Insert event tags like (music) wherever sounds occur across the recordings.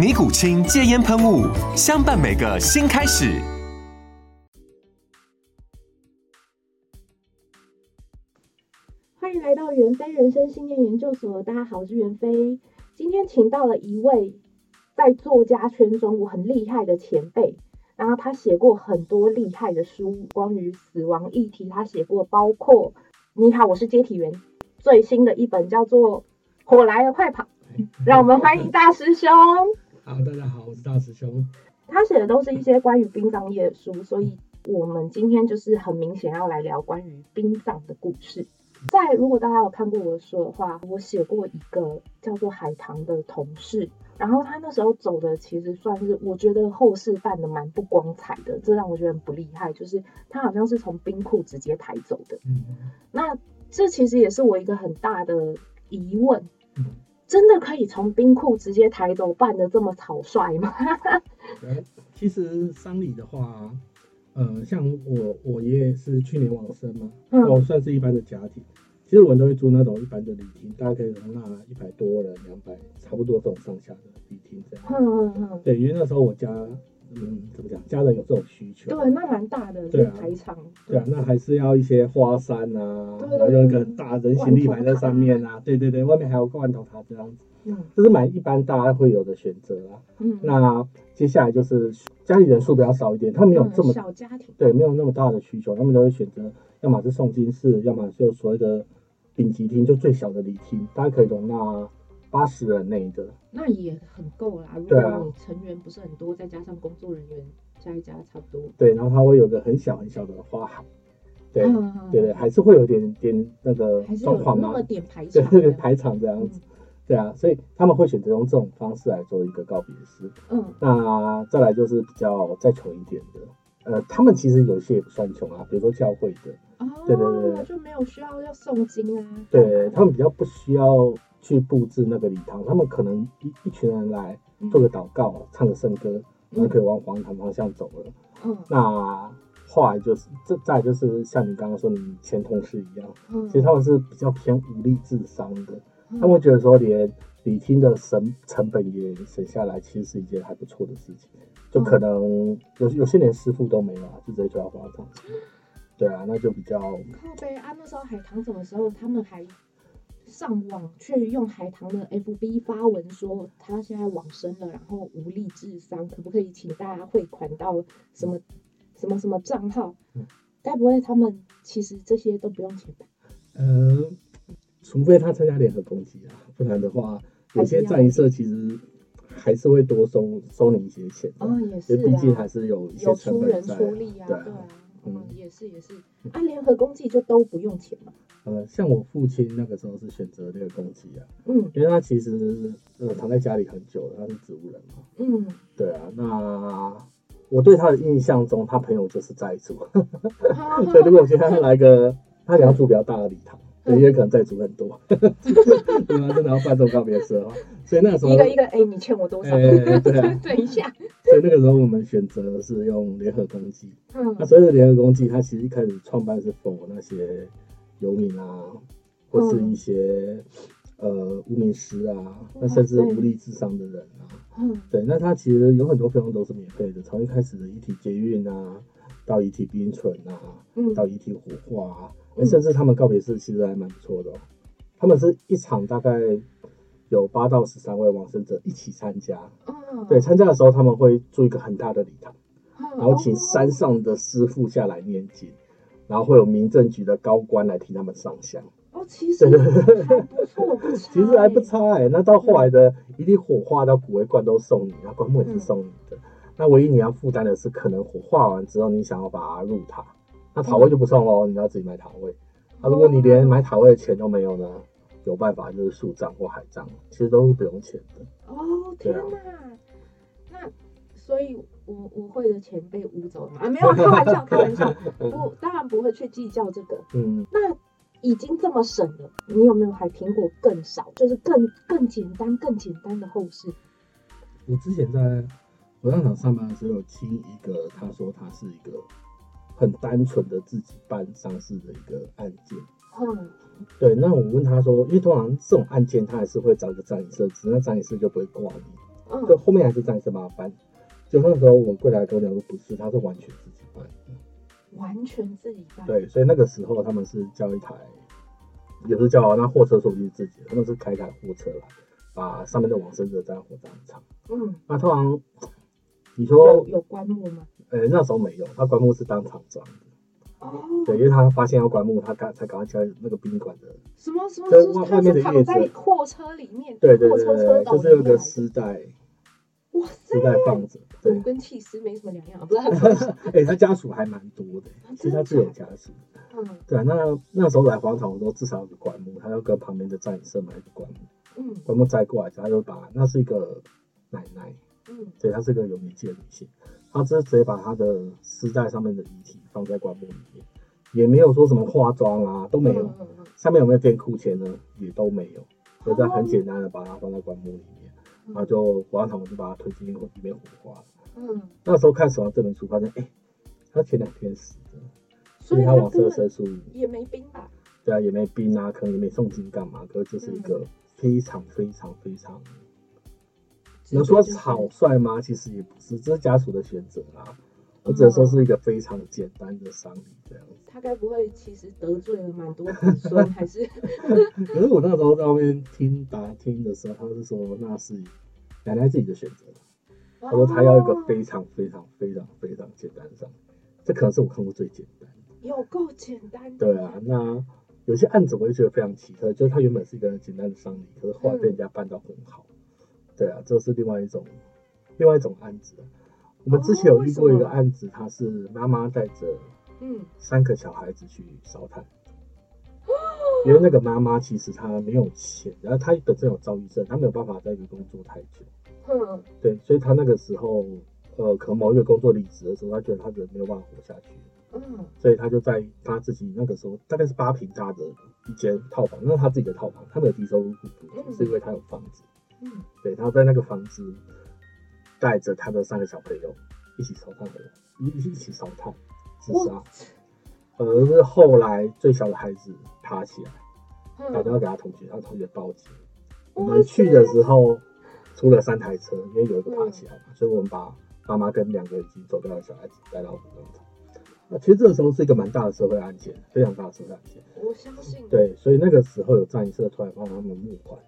尼古清戒烟喷雾，相伴每个新开始。欢迎来到袁飞人生信念研究所，大家好，我是袁飞。今天请到了一位在作家圈中我很厉害的前辈，然后他写过很多厉害的书，关于死亡议题，他写过包括你好，我是接体员，最新的一本叫做《火来了，快跑》，(laughs) 让我们欢迎大师兄。好，大家好，我是大师兄。他写的都是一些关于殡葬业的书，所以我们今天就是很明显要来聊关于殡葬的故事。在如果大家有看过我的书的话，我写过一个叫做海棠的同事，然后他那时候走的其实算是我觉得后事办的蛮不光彩的，这让我觉得很不厉害，就是他好像是从冰库直接抬走的。嗯，那这其实也是我一个很大的疑问。嗯真的可以从冰库直接抬走，办得这么草率吗？(laughs) 其实丧礼的话，呃，像我我爷爷是去年往生嘛，嗯，我算是一般的家庭。其实我们都会租那种一般的礼厅，大概可以容纳一百多人、两百，差不多这种上下的礼厅这样。嗯嗯嗯。对，因为那时候我家。嗯，怎么讲？家人有这种需求，对，那蛮大的，对啊，排场，对啊，那还是要一些花山啊，然后用一个很大人形立牌在上面啊，对对对，外面还有个万头塔这样子，嗯，这是蛮一般大家会有的选择啦。嗯，那接下来就是家里人数比较少一点，他们没有这么小家庭，对，没有那么大的需求，他们都会选择，要么是诵经室，要么就所谓的顶级厅，就最小的礼厅，大家可以容纳。八十人内的，那也很够啦。如果你成员不是很多，再加上工作人员加一加，差不多。对，然后它会有个很小很小的花海，对对对，还是会有点点那个状况嘛，那么点排场，对排场这样子，对啊，所以他们会选择用这种方式来做一个告别式。嗯，那再来就是比较再穷一点的，呃，他们其实有些也不算穷啊，比如说教会的，哦对对对，就没有需要要诵经啊，对他们比较不需要。去布置那个礼堂，他们可能一一群人来做个祷告，嗯、唱个圣歌，然后可以往黄堂方向走了。嗯，那后来就是这再就是像你刚刚说你前同事一样，嗯，其实他们是比较偏武力智商的，嗯、他们觉得说连礼厅的成成本也省下来，其实是一件还不错的事情。就可能有有些连师傅都没了，就直接就要花这样子。对啊，那就比较。靠北啊，那时候海棠怎么时候他们还。上网去用海棠的 FB 发文说他现在往生了，然后无力治丧，可不可以请大家汇款到什么什么什么账号？该不会他们其实这些都不用钱吧？呃，除非他参加联合攻击啊，不然的话，有些战一社其实还是会多收收你一些钱。哦，也是，毕竟还是有一些成本在。有出人出力啊，对啊。嗯，也是也是，啊，联合公祭就都不用钱嘛。呃，像我父亲那个时候是选择那个公祭啊，嗯，因为他其实呃躺在家里很久了，他是植物人嘛，嗯，对啊，那我对他的印象中，他朋友就是债主，(laughs) 所以如果我今天来个他两组比较大的礼堂。对，也可能债主很多，(laughs) 对吧？真的要办这种告别式哦。所以那个时候，一个一个，哎、欸，你欠我多少？哎、欸，对啊，(laughs) 等一下。所以那个时候我们选择是用联合公祭。嗯。那所谓的联合公祭，它其实一开始创办是 for 那些游民啊，或是一些、嗯、呃无名尸啊，那甚至无力智商的人啊。嗯。对，那它其实有很多费用都是免费的，从一开始的遗体接运啊，到遗体冰存啊，嗯，到遗体火化啊。甚至他们告别式其实还蛮不错的哦，他们是一场大概有八到十三位往生者一起参加，对，参加的时候他们会住一个很大的礼堂，然后请山上的师傅下来念经，然后会有民政局的高官来替他们上香。哦，其实还不错，不差。(laughs) 其实还不差哎、欸。那到后来的一粒火化到骨灰罐都送你，那棺木也是送你的。嗯、那唯一你要负担的是，可能火化完之后，你想要把它入塔，那塔位就不送喽，你要自己买塔位。那、啊、如果你连买塔位的钱都没有呢？有办法就是树葬或海葬，其实都是不用钱的。哦天哪！啊、那所以我我会的钱被污走了吗？啊，没有，(laughs) 开玩笑，开玩笑。不，(laughs) 当然不会去计较这个。嗯。那已经这么省了，你有没有还听过更少，就是更更简单、更简单的后事？我之前在火葬场上班的时候，有听一个，他说他是一个。很单纯的自己办丧事的一个案件，嗯，对。那我问他说，因为通常这种案件，他还是会找一个葬仪社，那葬仪社就不会挂你，嗯，就后面还是葬仪社帮他办。就那时候我柜台跟我讲说，不是，他是完全自己办，完全自己办。对，所以那个时候他们是叫一台，也是叫那货车，说不定自己，他们是开一台货车来把上面的往生者载到火葬场。嗯，那通常你说有有棺木吗？呃、欸，那时候没有，他棺木是当场装的。哦。对，因为他发现要棺木，他赶才赶快叫那个宾馆的。什么什么？就是外面的叶子。在货车里面。对对对对，就是有个丝带。哇塞！丝带放着。对。跟弃尸没什么两样，不是很？哎、欸，他家属还蛮多的，其实他自有家属。嗯。对啊，那那时候来黄场的时候，至少有个棺木，他要跟旁边的葬仪社买一个棺木。嗯。棺木载过来，他就把那是一个奶奶。嗯。对，她是个有年纪的女性。他直接把她的丝带上面的遗体放在棺木里面，也没有说什么化妆啊，都没有。下面有没有垫库钱呢？也都没有。所以这样很简单的把它放在棺木里面，然后就火葬场我就把它推进里面火化。嗯，那时候看死亡证明书，发现哎，他前两天死的，所以他往生的时数也没冰吧？对啊，也没冰啊，可能也没送金干嘛，可是就是一个非常非常非常。能说草率吗？其实也不是，这是家属的选择啦。我只能说是一个非常简单的丧礼这样子。他该不会其实得罪了蛮多子孙，还是？(laughs) 可是我那时候在外面听打听的时候，他是说那是奶奶自己的选择。他说他要一个非常非常非常非常简单的丧礼，这可能是我看过最简单的。有够简单。对啊，那有些案子我就觉得非常奇特，就是他原本是一个很简单的丧礼，可是后来被人家办到很好。对啊，这是另外一种，另外一种案子。我们之前有遇过一个案子，他是妈妈带着嗯三个小孩子去烧炭，嗯、因为那个妈妈其实她没有钱，然后她本身有躁郁症，她没有办法在一个工作太久。嗯，对，所以她那个时候呃，可能某一个工作离职的时候，她觉得她人没有办法活下去。嗯，所以她就在她自己那个时候大概是八平大的一间套房，那是她自己的套房，她没有低收入是因为她有房子。嗯，对，他在那个房子带着他的三个小朋友一起烧炭的，一一起烧炭自杀。而是后来最小的孩子爬起来，打电话给他同学，他同学报警。我们去的时候出了三台车，因为有一个爬起来嘛，所以我们把妈妈跟两个已经走掉的小孩子带到火葬场。那其实这个时候是一个蛮大的社会案件，非常大的社会案件。我相信。对，所以那个时候有葬仪社突然帮他们募款。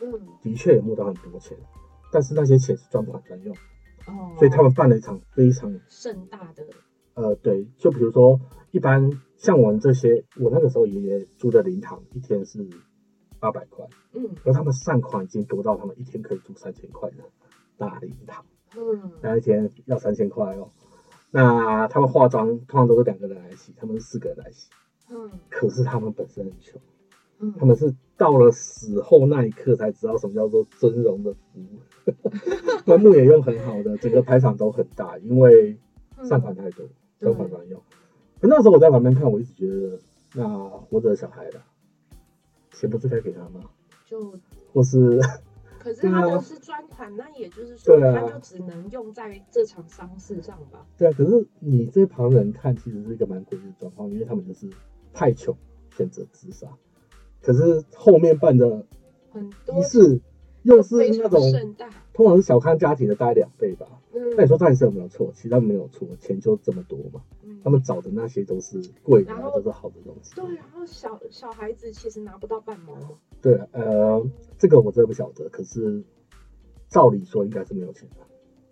嗯，的确也募到很多钱，但是那些钱是专款专用，哦，所以他们办了一场非常盛大的。呃，对，就比如说，一般像我们这些，我那个时候爷爷住的灵堂一天是八百块，嗯，而他们善款已经多到他们一天可以住三千块的大灵堂，嗯，那一天要三千块哦，那他们化妆通常都是两个人来洗，他们是四个人来洗，嗯，可是他们本身很穷。嗯他们是到了死后那一刻才知道什么叫做尊荣的服务，棺木也用很好的，整个排场都很大，因为善款太多，专款专用。可那时候我在旁边看，我一直觉得，那活着的小孩的钱不是该给他吗？就或是，可是他都是专款，那也就是说，他就只能用在这场丧事上吧？对啊，可是你这旁人看，其实是一个蛮诡异的状况，因为他们就是太穷，选择自杀。可是后面办的仪式又是那种，通常是小康家庭的大概两倍吧。那你说葬仪社有没有错？其实他们没有错，钱就这么多嘛。他们找的那些都是贵的，都是好的东西。对，然后小小孩子其实拿不到半毛。对，呃，这个我真的不晓得。可是照理说应该是没有钱的。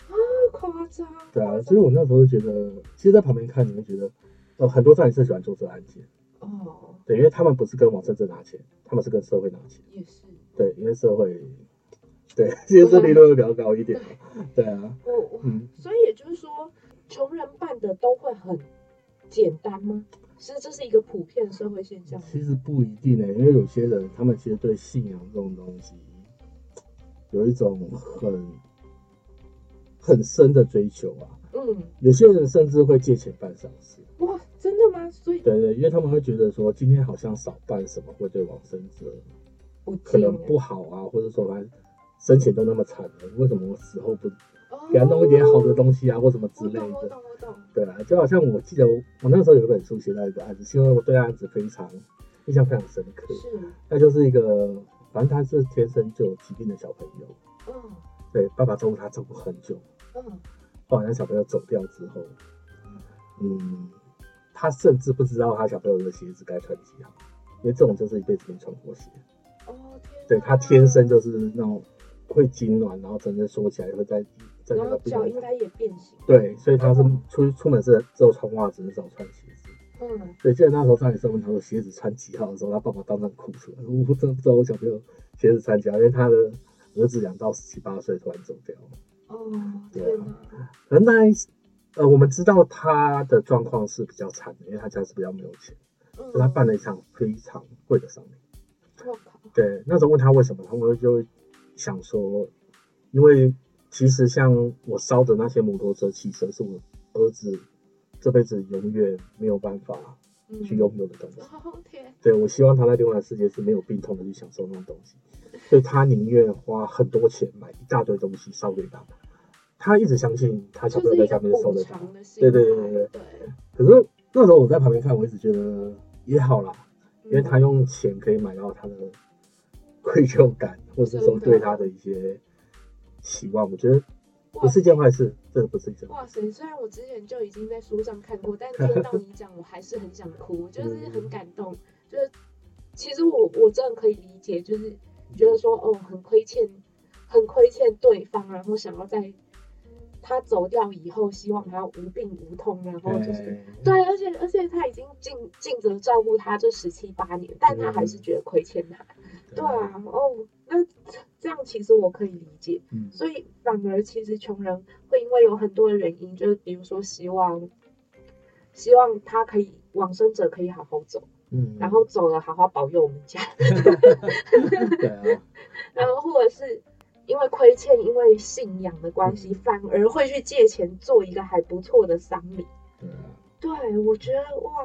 啊，夸张。对啊，所以我那时候就觉得，其实，在旁边看，你会觉得，呃，很多葬仪社喜欢做这个案件。哦。对，因为他们不是跟王生者拿钱，他们是跟社会拿钱。也是。对，因为社会，对，其实这利润会比较高一点。对啊。我嗯。所以也就是说，穷人办的都会很简单吗？其实这是一个普遍社会现象。其实不一定呢、欸，因为有些人他们其实对信仰这种东西有一种很很深的追求啊。嗯。有些人甚至会借钱办丧事。哇，真的吗？所以。对对，因为他们会觉得说，今天好像少办什么会对往生者可能不好啊，或者说他生前都那么惨了，为什么我死后不？给他弄一点好的东西啊，或什么之类的。对啊，就好像我记得我，我那时候有一本书写到一个案子，是因为我对案子非常印象非常深刻。是。那就是一个，反正他是天生就有疾病的小朋友。嗯。对，爸爸照顾他照顾很久。嗯。后来那小朋友走掉之后，嗯，他甚至不知道他小朋友的鞋子该穿几号，因为这种就是一辈子没穿过鞋。哦。对，他天生就是那种会痉挛，然后整个缩起来会在。然后脚应该也变形。对，所以他是出、嗯、出门是只有穿袜子，很少穿鞋子。嗯。对，记得那时候上一次问他说鞋子穿几号的时候，他爸爸当场哭出来，我真不知道我小朋友鞋子穿几号，因为他的儿子养到十七八岁突然走掉。哦。对啊。原来呃，我们知道他的状况是比较惨的，因为他家是比较没有钱，嗯、所以他办了一场非常贵的丧礼。哦。对，那时候问他为什么，他们就想说，因为。其实像我烧的那些摩托车、汽车，是我儿子这辈子永远没有办法去拥有的东西。嗯、对，我希望他在另外的世界是没有病痛的去享受那种东西，所以他宁愿花很多钱买一大堆东西烧给他。他一直相信他小朋友在下面受得到。对对对对对。对可是那时候我在旁边看，我一直觉得也好啦，因为他用钱可以买到他的愧疚感，或者是说对他的一些。期望，我觉得不是件坏事，这个不是一件。哇塞！虽然我之前就已经在书上看过，但听到你讲，我还是很想哭，就是很感动。就是其实我我真的可以理解，就是觉得说哦，很亏欠，很亏欠对方，然后想要在他走掉以后，希望他无病无痛，然后就是对，对，而且而且他已经尽尽责照顾他这十七八年，但他还是觉得亏欠他。对。啊，哦，那。这样其实我可以理解，嗯，所以反而其实穷人会因为有很多的原因，就是比如说希望，希望他可以往生者可以好好走，嗯，然后走了好好保佑我们家，(laughs) 对啊，(laughs) 然后或者是因为亏欠，因为信仰的关系，嗯，反而会去借钱做一个还不错的丧礼，对啊，对，我觉得哇，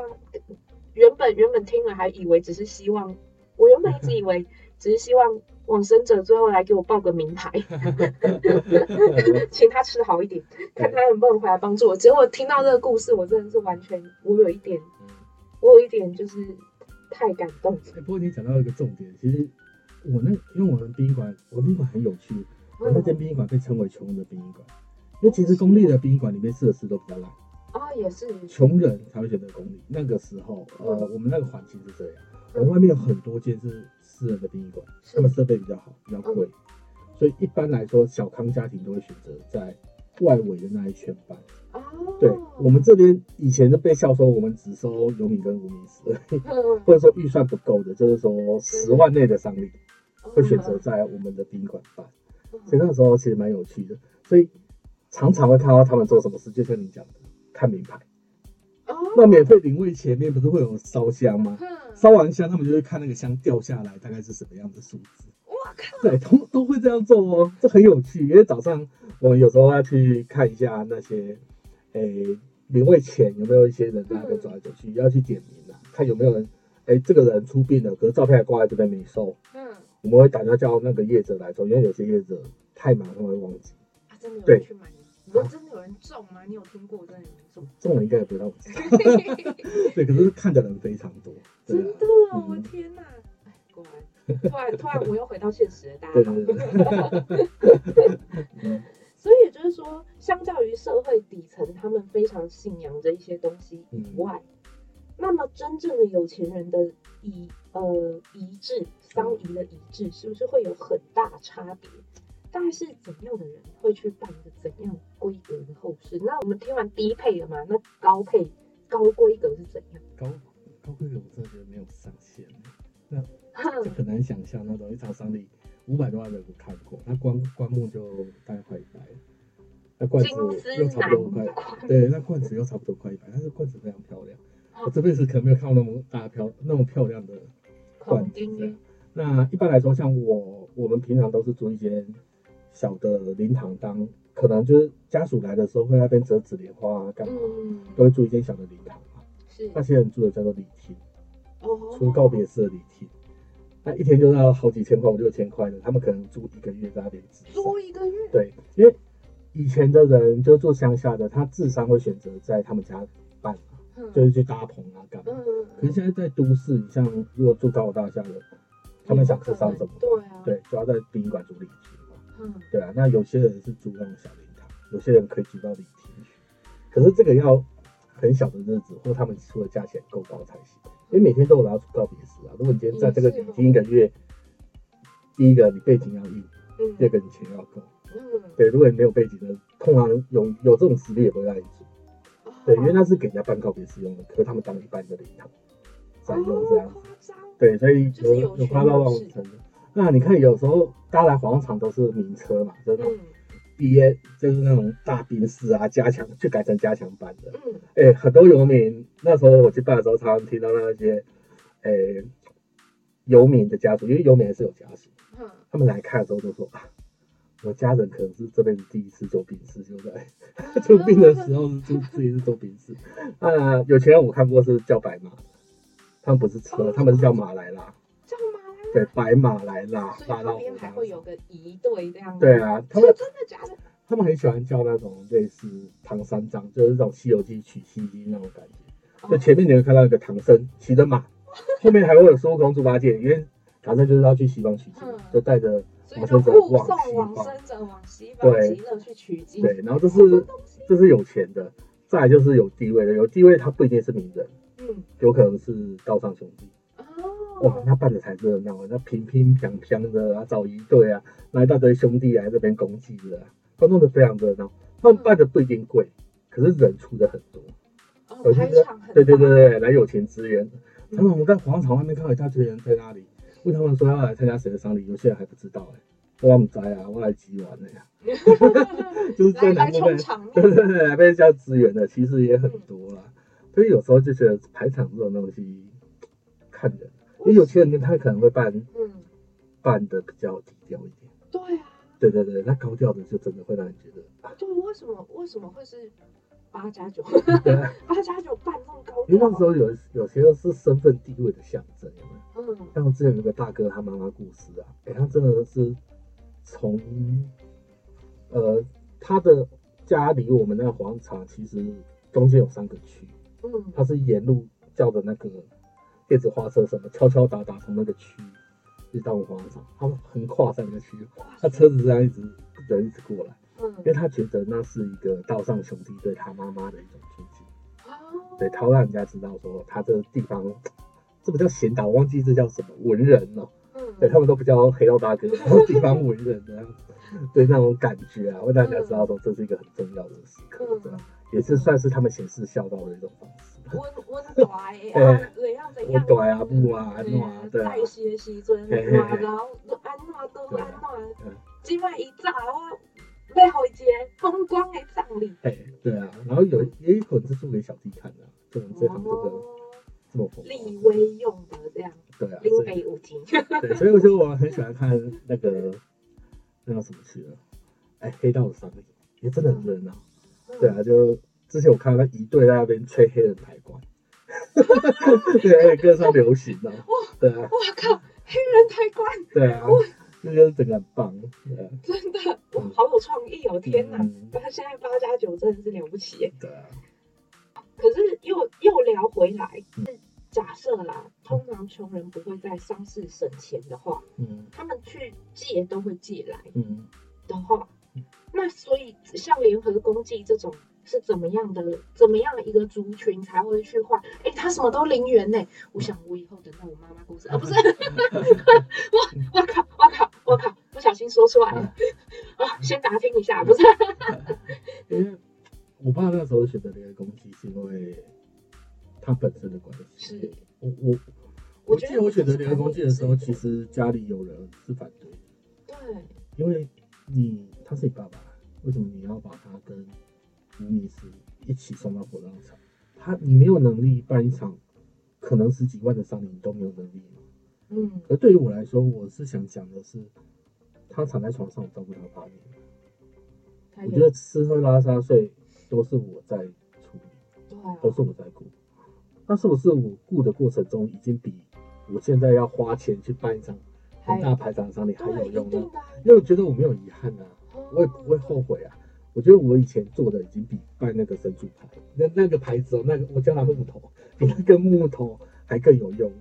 原本原本听了还以为只是希望，我原本一直以为只是希望。往生者最后来给我报个名牌，请他吃好一点，看他能不能回来帮助我。结果听到这个故事，我真的是完全，我有一点，我有一点就是太感动了。不过你讲到一个重点，其实我那因为我们殡仪馆，我们殡仪馆很有趣，我那间殡仪馆被称为穷人的殡仪馆，因为其实公立的殡仪馆里面设施都比较烂。啊，也是。穷人才会选择公立。那个时候，呃，我们那个环境是这样。我们外面有很多间是私人的殡仪馆，他们设备比较好，比较贵，所以一般来说，小康家庭都会选择在外围的那一圈办。哦，对，我们这边以前都被笑说我们只收有米跟无名死，(laughs) 或者说预算不够的，就是说十万内的丧礼会选择在我们的殡仪馆办。所以那个时候其实蛮有趣的，所以常常会看到他们做什么事，就像你讲的，看名牌。那免费灵位前面不是会有烧香吗？烧完香，他们就会看那个香掉下来大概是什么样的数字。哇靠！对，都都会这样做哦，这很有趣。因为早上我们有时候要去看一下那些，诶，临位前有没有一些人在那边走来走去，要去点名啊，看有没有人，诶，这个人出殡了，可是照片还挂在这边没收。嗯。我们会打电话叫那个业者来收，因为有些业者太忙，他们会忘记。啊，真的有人去买？你说真的有人中吗？你有听过真的有人中？中了应该也不让我知道。对，可是看的人非常多。真的，嗯、我天哪！哎，果然，突然突然我又回到现实了，大家好。(laughs) (laughs) 所以也就是说，相较于社会底层他们非常信仰的一些东西以外，嗯、那么真正的有钱人的遗呃遗志丧仪的遗志，是不是会有很大差别？大概是怎样的人会去办一个怎样规格的后事？那我们听完低配的嘛，那高配高规格是怎样？高高规格我真的觉得没有上限，那 (laughs) 就很难想象那种一场丧礼五百多万人我看过，那棺棺木就大概快一百，那罐子又差不多快，对，那罐子又差不多快一百，但是罐子非常漂亮，我这辈子可能没有看过那么大漂那么漂亮的罐子。那一般来说，像我我们平常都是租一间小的灵堂当，可能就是家属来的时候会在那边折纸莲花啊，干嘛，嗯、都会租一间小的灵堂嘛。是，那些人住的叫做礼厅，哦，出告别式的礼厅，那一天就要好几千块，五六千块的，他们可能租一个月在那边。租一个月？对，因为以前的人就住乡下的，他智商会选择在他们家办，嗯、就是去搭棚啊干嘛。嗯、可是现在在都市，你像如果住高楼大厦的。他们想吃上什么？对啊，对，就要在殡仪馆租礼厅嘛。嗯，对啊。那有些人是租那种小灵堂，有些人可以租到礼厅去。可是这个要很小的日子，或他们出的价钱够高才行。因为每天都有人要出告别式啊。如果你今天在这个礼厅一个月，第一个你背景要硬，第二个你钱要够。嗯，对。如果你没有背景的，通常有有这种实力也不会让你租。对，因为那是给人家办告别式用的，可是他们当一般的灵堂在用这样子。对，所以有有夸到那种程度。那你看，有时候大家来火葬场都是名车嘛，就是那种 B A，就是那种大兵士啊，加强就改成加强版的。嗯，哎、欸，很多游民那时候我去办的时候，常常听到那些，哎、欸，游民的家属，因为游民还是有家属，嗯，他们来看的时候就说啊，我家人可能是这辈子第一次做兵士，就在 (laughs) 出殡的时候是自自己是做兵士。啊，有钱人我看过是叫白马。他们不是车，他们是叫马来拉，叫马来拉，对，白马来拉，拉到边还会有个仪队这样。对啊，他们真的假的？他们很喜欢叫那种类似唐三藏，就是那种《西游记》取西经那种感觉。就前面你会看到一个唐僧骑着马，(laughs) 后面还会有孙悟空、猪八戒，因为唐僧就是要去西方取经，就带着往生者往往生者往西方极乐去取经。对，然后这是这是有钱的，再来就是有地位的，有地位他不一定是名人。嗯，有可能是道上兄弟哦，哇，那办的才热闹啊，那乒乒乓乓的啊，找一对啊，来一大堆兄弟来这边攻击的，都弄得非常热闹。他们办的不一定贵，可是人出的很多，哦，排场很对对对对，来有钱支援。他们我们在广场外面看到一大堆人在那里，问他们说要来参加谁的丧礼，有些人还不知道哎，我们在啊，我来支援的呀，就是在南部对对对，来被叫支援的其实也很多啦。所以有时候就觉得排场这种东西看人，因为有钱人他可能会办，嗯，办的比较低调一点。对啊。对对对，那高调的就真的会让人觉得。啊对，为什么为什么会是八加九？(laughs) 八加九办这么高调？因为那时候有有些是身份地位的象征，有没有？嗯。像之前有个大哥他妈妈故事啊，哎，他真的是从，呃，他的家离我们那个广场其实中间有三个区。嗯，他是沿路叫的那个电子花车，什么敲敲打打从那个区一直到我们广场，他们横跨三个区，他车子这样一直人一直过来，嗯，因为他觉得那是一个道上兄弟对他妈妈的一种尊敬，哦，对，他会让人家知道说他这个地方，这不叫贤达，我忘记这叫什么文人哦，嗯，对他们都不叫黑道大哥，然后地方文人这样子，对那种感觉啊，会让人家知道说这是一个很重要的时刻，这样。也是算是他们显示孝道的一种方式。温温暖啊，(laughs) 怎样怎样？温啊，不啊，安暖，对啊。在的时阵，然后安暖都安暖。今晚一早，最后一节风光的葬礼。哎，对啊，然后有也有可能是做给小弟看的，就这行这个这么风。立威用的这样。对啊。林北舞厅。对，所以我觉得我很喜欢看那个那个什么去了，哎，黑道的丧礼也真的很热闹。对啊，就之前我看到一队在那边吹黑人抬棺，(laughs) 对，歌上流行的，哇，对啊，我靠，黑人抬棺，对啊，哇。那就是整个很棒，对啊，真的，哇，好有创意哦，天哪，他现在八加九真的是了不起，对啊，可是又又聊回来，假设啦，通常穷人不会在丧事省钱的话，嗯，他们去借都会借来，嗯，的话。那所以像联合攻击这种是怎么样的？怎么样一个族群才会去换？哎、欸，他什么都零元呢？我想我以后等到我妈妈故事啊，不是，我我靠我靠我靠，不小心说出来了。(laughs) 哦，先打听一下，不是？(laughs) 因为我爸那时候选择联合攻击，是因为他本身的关系。是，我我我记得我选择联合攻击的时候，其实家里有人是反对的。对，因为你他是你爸爸，为什么你要把他跟无名氏一起送到火葬场？他你没有能力办一场可能十几万的丧礼，你都没有能力。嗯，而对于我来说，我是想讲的是，他躺在床上，我照顾他八年。我觉得吃喝拉撒睡都是我在处理，对，都是我在顾。那是不是我顾的过程中，已经比我现在要花钱去办一场很大排场的丧礼还有用呢？因为我觉得我没有遗憾啊，我也不会后悔啊。我觉得我以前做的已经比拜那个神主牌，那那个牌子哦，那个我叫它木头，比那个木头还更有用。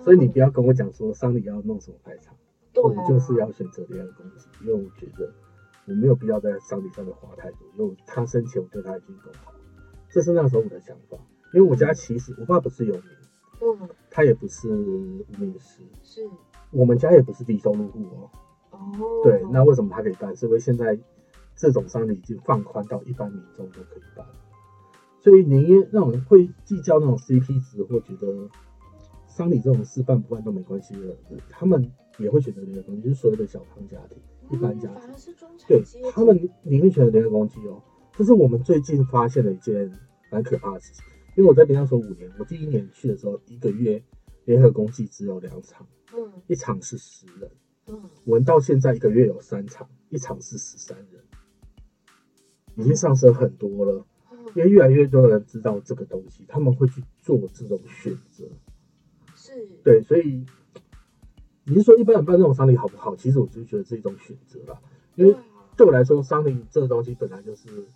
所以你不要跟我讲说丧礼要弄什么排场，我们就是要选择这样的公司，因为我觉得我没有必要在丧礼上面花太多，因为他生前我对他已经够好，这是那时候我的想法。因为我家其实我爸不是有名，嗯，他也不是无名氏，是，我们家也不是低收入户哦。哦，对，那为什么他可以办？是因为现在这种商礼已经放宽到一般民众都可以办，所以宁愿那种会计较那种 CP 值或觉得。商礼这种事办不办都没关系的，他们也会选择联合公祭，就是所谓的小康家庭、一般家庭。对，他们宁愿选择联合公祭哦。这是我们最近发现的一件蛮可怕的事情。因为我在边上说五年，我第一年去的时候，一个月联合公祭只有两场，嗯，一场是十人，嗯，我们到现在一个月有三场，一场是十三人，已经上升很多了。因为越来越多的人知道这个东西，他们会去做这种选择。是对，所以你是说一般人办这种丧礼好不好？其实我就觉得是一种选择啦，因为对我来说，丧礼这个东西本来就是，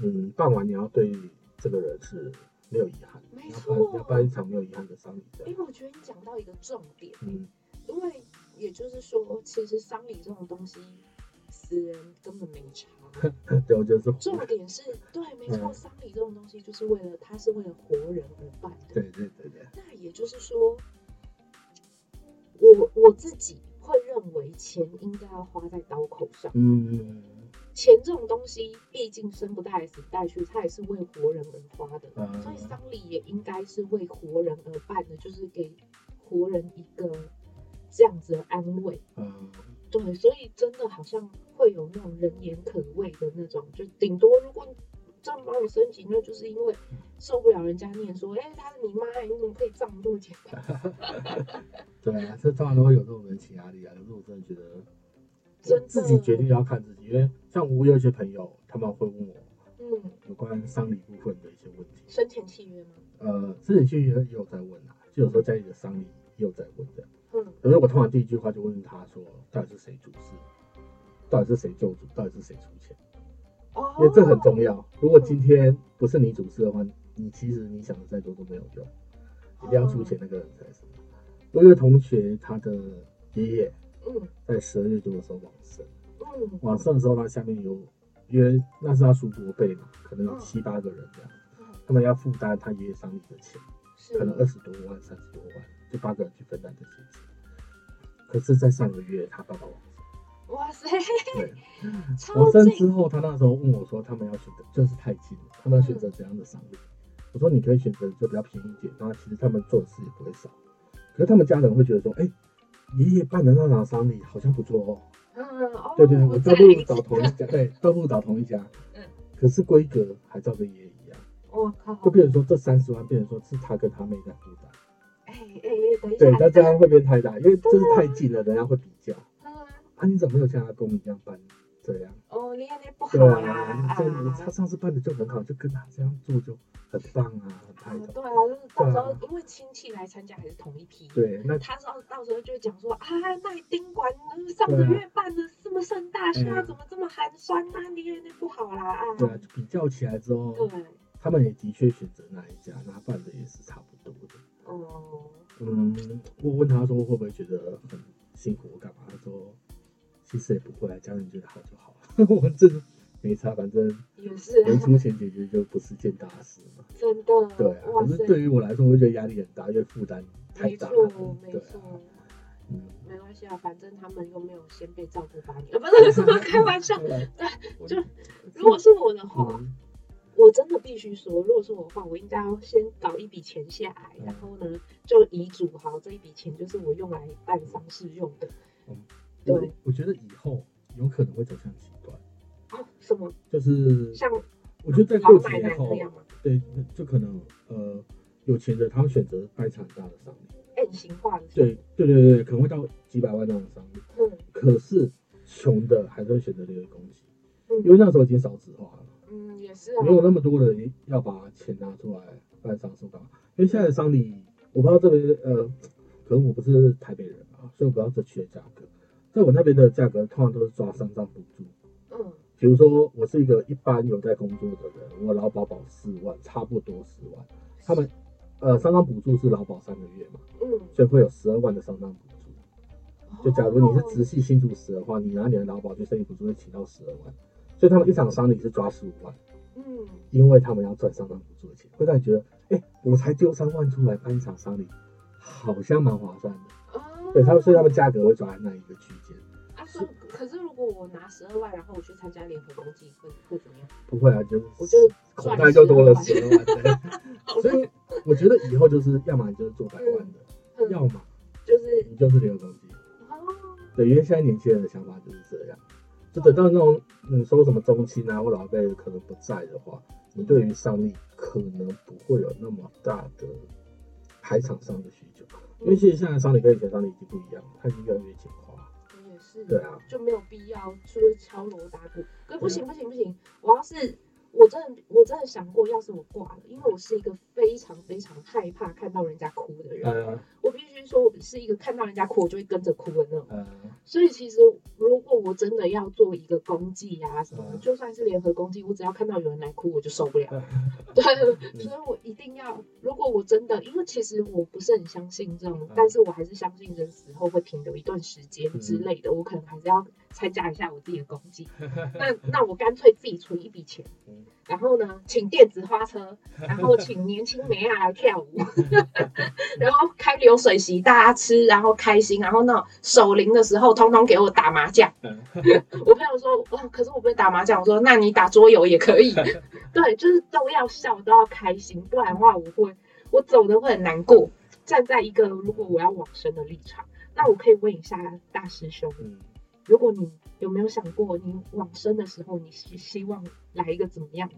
嗯，办完你要对这个人是没有遗憾，没错，你要办，要办一场没有遗憾的丧礼。因为我觉得你讲到一个重点，嗯，因为也就是说，其实丧礼这种东西，死人根本没差。(laughs) 对，我觉得是重点是对，没错，丧礼这种东西就是为了，他是为了活人而办的。对对对对。那也就是说，我我自己会认为钱应该要花在刀口上。嗯。钱这种东西，毕竟生不带来死不带去，它也是为活人而花的。嗯。所以丧礼也应该是为活人而办的，就是给活人一个这样子的安慰。嗯。对，所以真的好像会有那种人言可畏的那种，就顶多如果这样帮你升级，那就是因为受不了人家念说，哎、欸，他是你妈，你怎么可以葬这么简单？(laughs) 对啊，这当然都会有这种人情压力啊。可是我真的觉得，真自己决定要看自己，因为像我有一些朋友，他们会问我，嗯，有关丧礼部分的一些问题。生前契约吗？呃，生前契约也有在问啊，就有时候家里的丧礼也有在问这样。嗯，可是我通常第一句话就问他说，到底是谁主事，到底是谁救主，到底是谁出钱？哦，因为这很重要。如果今天不是你主事的话，你其实你想的再多都没有用，一定要出钱那个人才是。我有个同学，他的爷爷，嗯，在十二月多的时候往生，嗯，往生的时候他下面有，因为那是他叔伯辈嘛，可能有七八个人这样，他们要负担他爷爷丧礼的钱，可能二十多万、三十多万。就八个人去分担这些钱，可是，在上个月他爸爸。哇塞！对，(laughs) 往生之后，他那时候问我说：“他们要选择，就是太近了，他们要选择怎样的丧礼？”我说：“你可以选择就比较便宜一点，然后其实他们做的事也不会少。可是他们家人会觉得说：‘哎，爷爷办的那场丧礼好像不错哦。’嗯，对对，我倒不如找同一家，对，倒不如找同一家。嗯，可是规格还照着爷爷一样。我靠！就变成说这三十万，变成说是他跟他妹在负担。哎哎哎，等一下，对，那这样会变太大，因为这是太近了，人家会比较。啊，你怎么没有像他公一样办这样？哦，你看那不好啊，这他上次办的就很好，就跟他这样做就很棒啊，很太对啊，就是到时候因为亲戚来参加还是同一批，对，那他到到时候就会讲说啊，那宾馆上个月办的这么盛大，现在怎么这么寒酸啊？你看那不好啦啊。对啊，比较起来之后，对，他们也的确选择那一家，那办的也是差不多的。哦，嗯，我问他说会不会觉得很辛苦，我干嘛？他说其实也不会，家人觉得好就好。(laughs) 我们这没差，反正也是能出钱解决就不是件大事嘛。真的，对啊。可是对于我来说，我会觉得压力很大，因为负担太大了。没错，没错。嗯，没关系啊，反正他们又没有先被照顾八年，不是什么 (laughs) 开玩笑。对，(laughs) 就如果是我的话，嗯、我真的必须说，如果是我的话，我应该要先搞一笔钱下来，嗯、然后呢，就遗嘱好这一笔钱就是我用来办丧事用的。嗯，对我，我觉得以后有可能会走向极端。啊？什么？就是像我觉得在过几年后，对，就可能呃，有钱的他们选择办一场大的丧礼。型化的对对对对，可能会到几百万那种商品。嗯，可是穷的还是会选择留给公祭，嗯，因为那时候已经少子化了。嗯，也是啊，没有那么多人要把钱拿出来办丧事吧？因为现在的丧礼，我不知道这边呃，可能我不是台北人啊，所以我不知道这区的价格。在我那边的价格，通常都是抓丧葬补助。嗯，比如说我是一个一般有在工作的人，我劳保保四万，差不多四万，他们。呃，丧葬补助是劳保三个月嘛，嗯，所以会有十二万的丧葬补助。就假如你是直系亲属死的话，你拿你的劳保去申请补助会请到十二万，所以他们一场丧礼是抓十五万，嗯，因为他们要赚丧葬补助的钱，会让你觉得，哎、欸，我才丢三万出来办一场丧礼，好像蛮划算的，哦，对他们，所以他们价格会抓在那一个区间。啊，是，可是如果我拿十二万，然后我去参加联合公祭，会会怎么样？不会啊，就我就口袋就多了十二万，对，(laughs) 所以。我觉得以后就是要么你就是做百万的，要么就是你就是联合公祭。哦，对，因为现在年轻人的想法就是这样，就等到那种你说什么中期啊或老辈可能不在的话，你对于上帝可能不会有那么大的排场上的需求，因为其实现在上帝跟以前上帝已经不一样，它已经越来越简化。也是，对啊，就没有必要就是敲锣打鼓。可不行不行不行，我要是。我真的，我真的想过，要是我挂了，因为我是一个非常非常害怕看到人家哭的人。Uh, 我必须说，我是一个看到人家哭，我就会跟着哭的那种。Uh, 所以其实，如果我真的要做一个公祭啊什么，uh, 就算是联合公祭，我只要看到有人来哭，我就受不了。Uh, (laughs) 对，所以我一定要，如果我真的，因为其实我不是很相信这种，uh, 但是我还是相信人死后会停留一段时间之类的，uh, 我可能还是要参加一下我自己的公祭。(laughs) 那那我干脆自己存一笔钱。然后呢，请电子花车，然后请年轻美亚来跳舞，(laughs) 然后开流水席，大家吃，然后开心，然后那守灵的时候，通通给我打麻将。我朋友说，哇，可是我不会打麻将。我说，那你打桌游也可以。(laughs) 对，就是都要笑，都要开心，不然的话，我会，我走的会很难过。站在一个如果我要往生的立场，那我可以问一下大师兄，如果你。有没有想过，你往生的时候，你希希望来一个怎么样的？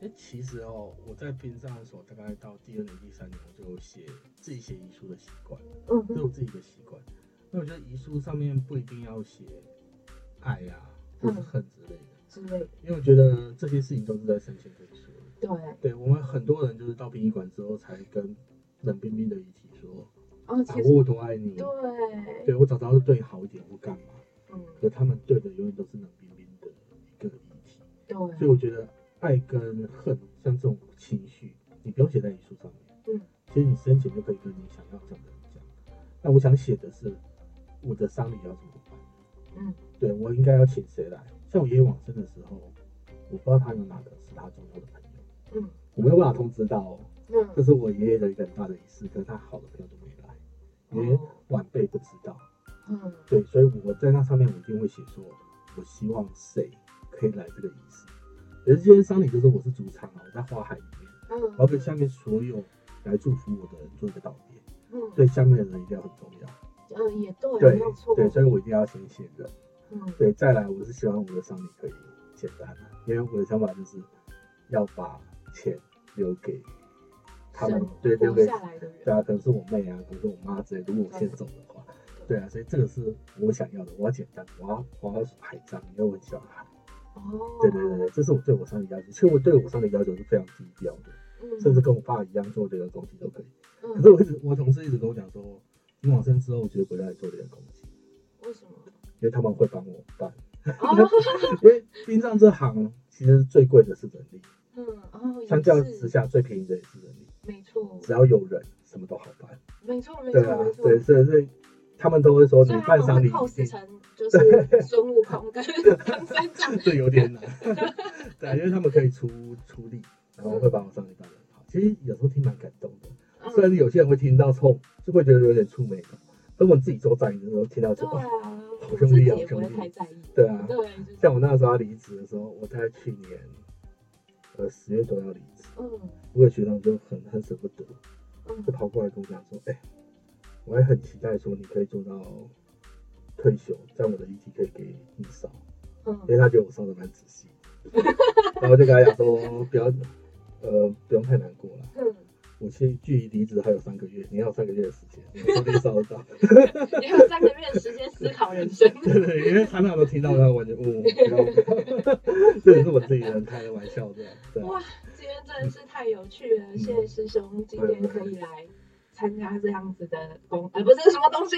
哎、欸，其实哦，我在殡葬的时候，大概到第二年、第三年，我就写自己写遗书的习惯，嗯哼，这是我自己的习惯。那我觉得遗书上面不一定要写爱呀、啊，或者恨之类的，之类的，因为我觉得这些事情都是在生前可以说。对，对我们很多人就是到殡仪馆之后，才跟冷冰冰的遗体说，哦，啊，我多爱你，对，对我早知道对你好一点，我干嘛？嗯，可他们对的永远都是冷冰冰的一个遗体，对，所以我觉得爱跟恨像这种情绪，你不用写在遗书上面，嗯，其实你生前就可以跟你想要讲的人讲。那我想写的是我的丧礼要怎么办？嗯，对我应该要请谁来？像我爷爷往生的时候，我不知道他有哪个是他重要的朋友，嗯，我没有办法通知到哦，嗯，这是我爷爷的一个很大的仪式，可是他好的朋友都没来，因为晚辈不知道。嗯，对，所以我在那上面我一定会写说，我希望谁可以来这个仪式。可是今天丧礼就是我是主场啊，我在花海里面，嗯，我要跟下面所有来祝福我的人做一个道别。嗯，对，下面的人一定要很重要。嗯，也对，对。对，所以我一定要先写人。嗯，对，再来我是希望我的丧礼可以简单，因为我的想法就是要把钱留给他们，对，留给对啊，可能是我妹啊，可能是我妈之类的，如果我先走的话。对啊，所以这个是我想要的，我要简单，我要我要海葬，因为我很喜欢海。哦。对对对对，这是我对我上的要求。其实我对我上的要求是非常低调的，嗯、甚至跟我爸一样做这个东西都可以。嗯、可是我一直我同事一直跟我讲说，你往生之后，我绝对不再做这个东西。为什么？因为他们会帮我办。哦、(laughs) 因为殡葬这行其实最贵的是人力。嗯哦。相较之下，最便宜的也是人力。没错。只要有人，什么都好办。没错没错。对啊，对，所以所以。他们都会说，你办丧礼，cos 成就是 (laughs) 孙悟空跟唐三藏，这有点难。(laughs) 对，因为他们可以出出力，然后会把我丧礼办得很好。其实有时候听蛮感动的，虽然有些人会听到后，就会觉得有点触霉。等我自己做在的时候，听到这种，好兄弟，好兄弟，对啊，对，像我那个时候要离职的时候，我在去年呃十月多要离职，嗯，我有学长就很很舍不得，就跑过来跟我讲说，哎，我也很期待说你可以做到退休，这样我的遗体可以给你烧，嗯，因为他觉得我烧的蛮仔细，(laughs) 然后就跟他讲说，不要，呃，不用太难过了，嗯。我其距离离职还有三个月，你要有三个月的时间，你说不定烧得到。(laughs) 你还有三个月的时间思考人生。对 (laughs) 对，因为他那都听到，他完全嗯，这也是我自己人开的玩笑，这样。哇，今天真的是太有趣了，谢谢师兄今天可以来。参加这样子的工，呃，不是什么东西。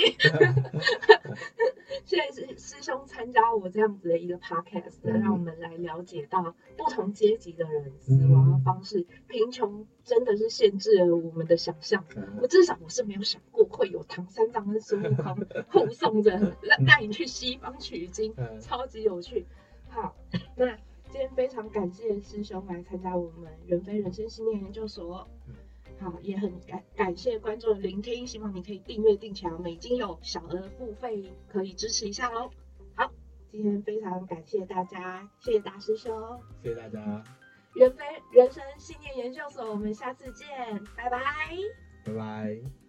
谢谢师师兄参加我这样子的一个 podcast，让我们来了解到不同阶级的人死亡的方式。贫穷真的是限制了我们的想象。我至少我是没有想过会有唐三藏跟孙悟空护送着带你去西方取经，超级有趣。好，那今天非常感谢师兄来参加我们人非人生信念研究所。好，也很感感谢观众的聆听，希望你可以订阅订起来，每经有小额付费可以支持一下喽。好，今天非常感谢大家，谢谢大师兄，谢谢大家。人非人生信念研究所，我们下次见，拜拜，拜拜。